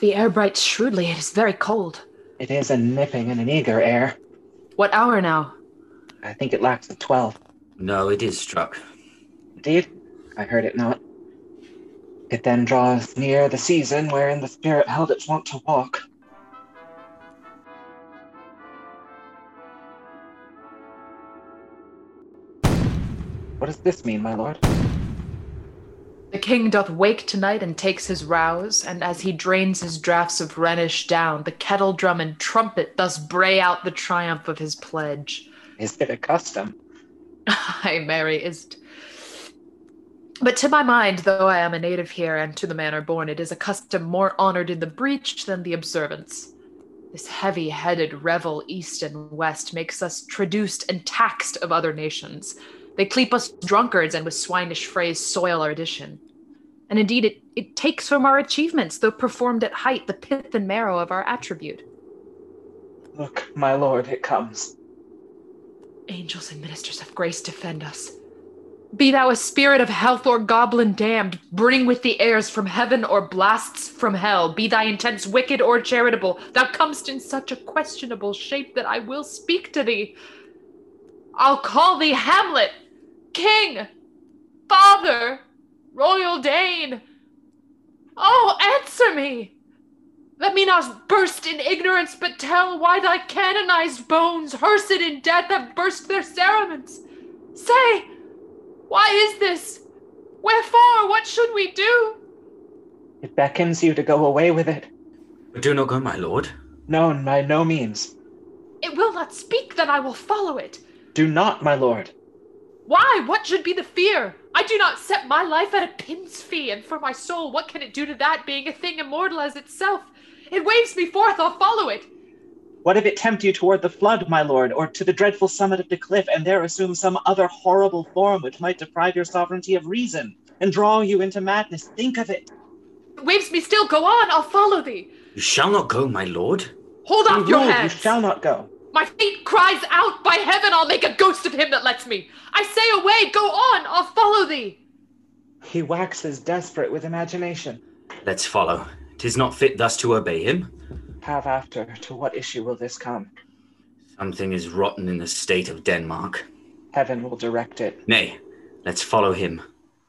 The air bites shrewdly. It is very cold. It is a nipping and an eager air. What hour now? I think it lacks the twelve. No, it is struck. Indeed, I heard it not. It then draws near the season wherein the spirit held its wont to walk. What does this mean, my lord? The king doth wake tonight and takes his rouse, and as he drains his draughts of Rhenish down, the kettle drum and trumpet thus bray out the triumph of his pledge. Is it a custom? Ay, Mary, is't. But to my mind, though I am a native here and to the manor born, it is a custom more honored in the breach than the observance. This heavy headed revel east and west makes us traduced and taxed of other nations. They cleap us drunkards and with swinish phrase soil our dition. And indeed, it, it takes from our achievements, though performed at height, the pith and marrow of our attribute. Look, my lord, it comes. Angels and ministers of grace defend us. Be thou a spirit of health or goblin damned, bring with the airs from heaven or blasts from hell. Be thy intents wicked or charitable, thou comest in such a questionable shape that I will speak to thee. I'll call thee Hamlet, King, Father, Royal Dane. Oh, answer me! Let me not burst in ignorance, but tell why thy canonized bones, hearsed in death, have burst their cerements. Say, why is this? Wherefore? What should we do? It beckons you to go away with it. But do not go, my lord. No, by no means. It will not speak, then I will follow it. Do not, my lord. Why? What should be the fear? I do not set my life at a pin's fee, and for my soul, what can it do to that, being a thing immortal as itself? It waves me forth, I'll follow it. What if it tempt you toward the flood, my lord, or to the dreadful summit of the cliff, and there assume some other horrible form which might deprive your sovereignty of reason and draw you into madness? Think of it. It waves me still, go on, I'll follow thee. You shall not go, my lord. Hold My off your lord, hands. You shall not go. My fate cries out, by heaven, I'll make a ghost of him that lets me. I say away, go on, I'll follow thee. He waxes desperate with imagination. Let's follow. Tis not fit thus to obey him. Have after, to what issue will this come? Something is rotten in the state of Denmark. Heaven will direct it. Nay, let's follow him.